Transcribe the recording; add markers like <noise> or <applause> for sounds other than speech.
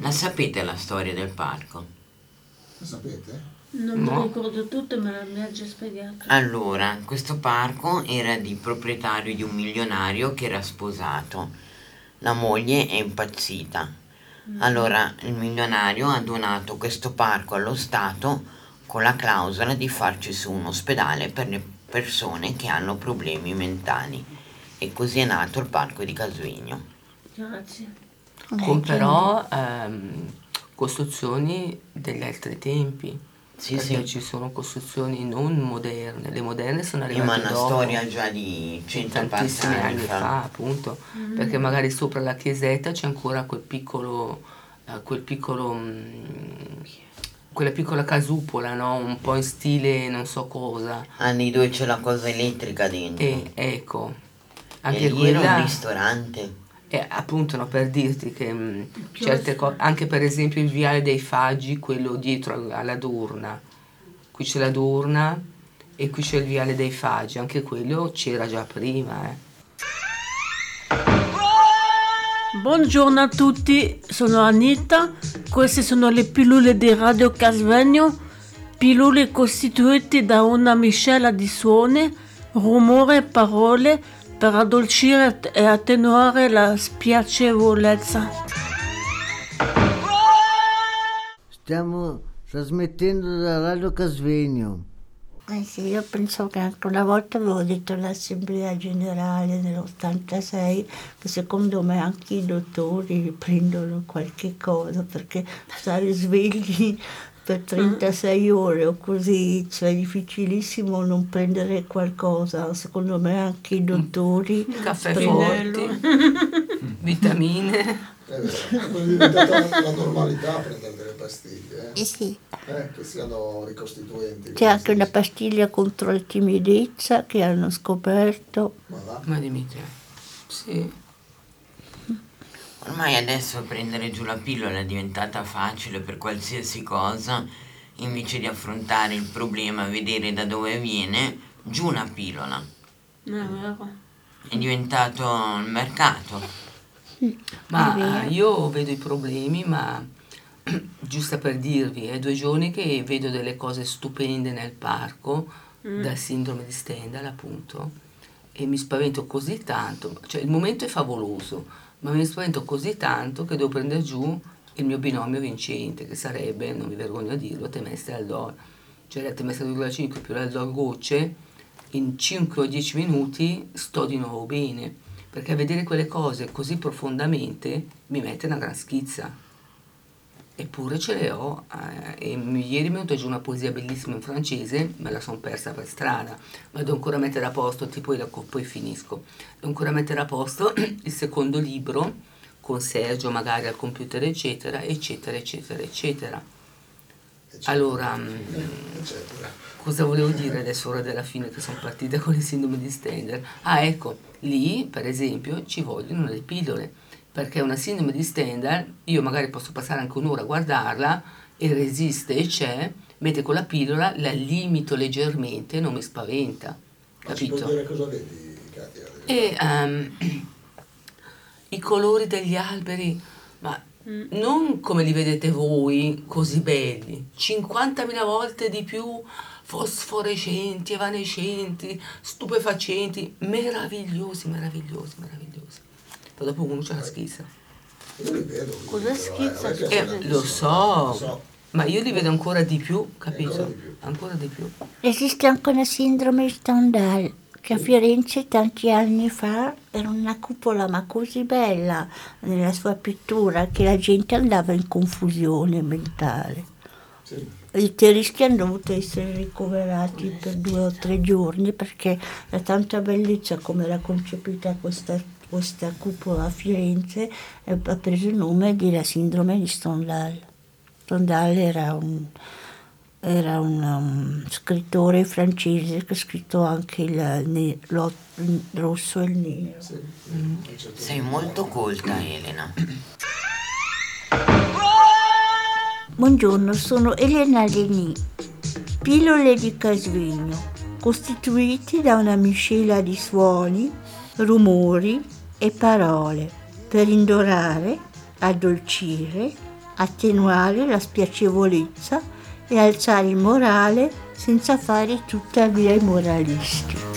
La sapete la storia del parco? Lo sapete? Non mi No. ricordo tutto, ma mi ha già spiegato. Allora, questo parco era di proprietario di un milionario che era sposato. La moglie è impazzita. Allora il milionario ha donato questo parco allo Stato con la clausola di farci su un ospedale per le persone che hanno problemi mentali. E così è nato il parco di Casuigno. Grazie. Con però ehm, costruzioni degli altri tempi. Sì, perché sì. ci sono costruzioni non moderne, le moderne sono arrivate ma una dopo. storia già di 180 tantissimi anni fa. fa, appunto, perché magari sopra la chiesetta c'è ancora quel piccolo, eh, quel piccolo, mm, quella piccola casupola, no? Un po' in stile non so cosa. Anni dove c'è la cosa elettrica dentro. E ecco, e anche lì era quella, un ristorante. È appunto no, per dirti che mm, certe cose, anche per esempio il viale dei Faggi, quello dietro al- alla Durna, qui c'è la Durna e qui c'è il viale dei Faggi, anche quello c'era già prima, eh. Buongiorno a tutti, sono Anita. Queste sono le pillole di Radio Casvegno. Pillole costituite da una miscela di suoni, rumore e parole per addolcire e attenuare la spiacevolezza. Stiamo trasmettendo da Radio Casvegno. Eh sì, io penso che anche una volta avevo detto all'Assemblea Generale nell'86 che secondo me anche i dottori prendono qualche cosa perché stare svegli per 36 ore o così, cioè è difficilissimo non prendere qualcosa. Secondo me anche i dottori Caffè forti, <laughs> vitamine. È vero, è diventata la, normalità prendere delle pastiglie, Eh eh? sì. Eh, che siano ricostituenti. C'è anche una pastiglia contro la timidezza che hanno scoperto. Ma va? Ma dimmi te. Sì. Ormai adesso prendere giù la pillola è diventata facile per qualsiasi cosa, invece di affrontare il problema, vedere da dove viene, giù una pillola. È vero. È diventato il mercato. Ma eh, io vedo i problemi, ma <clears throat> giusto per dirvi, è due giorni che vedo delle cose stupende nel parco, dal sindrome di Stendhal appunto, e mi spavento così tanto, cioè il momento è favoloso, ma mi spavento così tanto che devo prendere giù il mio binomio vincente, che sarebbe, non mi vergogno a dirlo, Temestre Aldor. Cioè la Temestre 2,5 più l'Aldor gocce, in 5 o 10 minuti sto di nuovo bene, perché vedere quelle cose così profondamente mi mette una gran schizza. Eppure ce le ho, eh, e ieri mi è venuta giù una poesia bellissima in francese, me la sono persa per strada, ma devo ancora mettere a posto, tipo la- poi finisco, devo ancora mettere a posto <clears throat> il secondo libro con Sergio magari al computer eccetera, eccetera, eccetera, eccetera. Eccetera. Allora, mm, Eccetera. Cosa volevo dire adesso ora della fine che sono partita <laughs> con il sindrome di Stendhal? Ah, ecco, lì per esempio ci vogliono le pillole, perché una sindrome di Stendhal, io magari posso passare anche un'ora a guardarla e resiste e c'è, mentre con la pillola la limito leggermente non mi spaventa, Ma capito? dire cosa vedi, Katia? E ehm, <clears throat> i colori degli alberi, ma non come li vedete voi, così belli, 50.000 volte di più fosforescenti, evanescenti, stupefacenti, meravigliosi, meravigliosi, meravigliosi. Poi dopo uno c'è la schizza. Io li vedo. Cosa però, schizza? Eh, lo so, Lo so. ma io li vedo ancora di più, capito? Ancora di più. Ancora di più. Esiste anche una sindrome di Stendhal che a Firenze tanti anni fa era una cupola ma così bella nella sua pittura che la gente andava in confusione mentale. Sì. I tedeschi hanno dovuto essere ricoverati per due o tre giorni perché da tanta bellezza come era concepita questa, questa cupola a Firenze ha preso il nome della sindrome di Stendhal. Stendhal era un, era un um, scrittore francese che ha scritto anche il, ne- lo- il rosso e il nero. Sì. Sei molto colta, Elena. Buongiorno, sono Elena Leni. Pillole di Casvegno, costituite da una miscela di suoni, rumori e parole per indorare, addolcire, attenuare la spiacevolezza e alzare il morale senza fare tuttavia i moralisti.